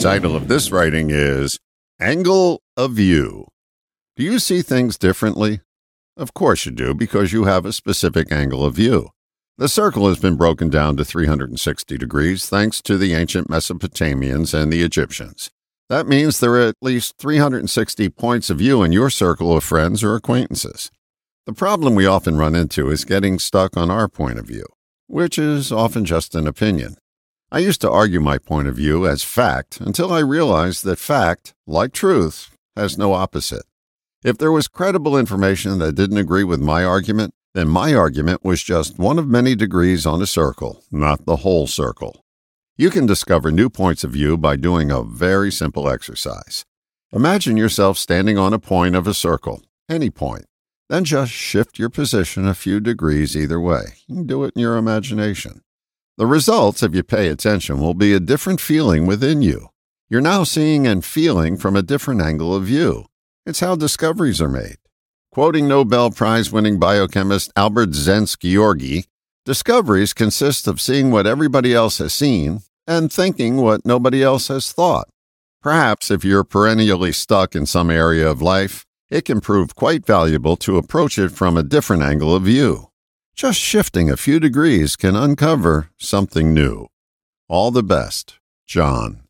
title of this writing is Angle of View. Do you see things differently? Of course you do, because you have a specific angle of view. The circle has been broken down to 360 degrees thanks to the ancient Mesopotamians and the Egyptians. That means there are at least 360 points of view in your circle of friends or acquaintances. The problem we often run into is getting stuck on our point of view, which is often just an opinion. I used to argue my point of view as fact until I realized that fact, like truth, has no opposite. If there was credible information that didn't agree with my argument, then my argument was just one of many degrees on a circle, not the whole circle. You can discover new points of view by doing a very simple exercise. Imagine yourself standing on a point of a circle, any point. Then just shift your position a few degrees either way. Do it in your imagination. The results, if you pay attention, will be a different feeling within you. You're now seeing and feeling from a different angle of view. It's how discoveries are made. Quoting Nobel Prize winning biochemist Albert Szent-Györgyi, discoveries consist of seeing what everybody else has seen and thinking what nobody else has thought. Perhaps if you're perennially stuck in some area of life, it can prove quite valuable to approach it from a different angle of view. Just shifting a few degrees can uncover something new. All the best, John.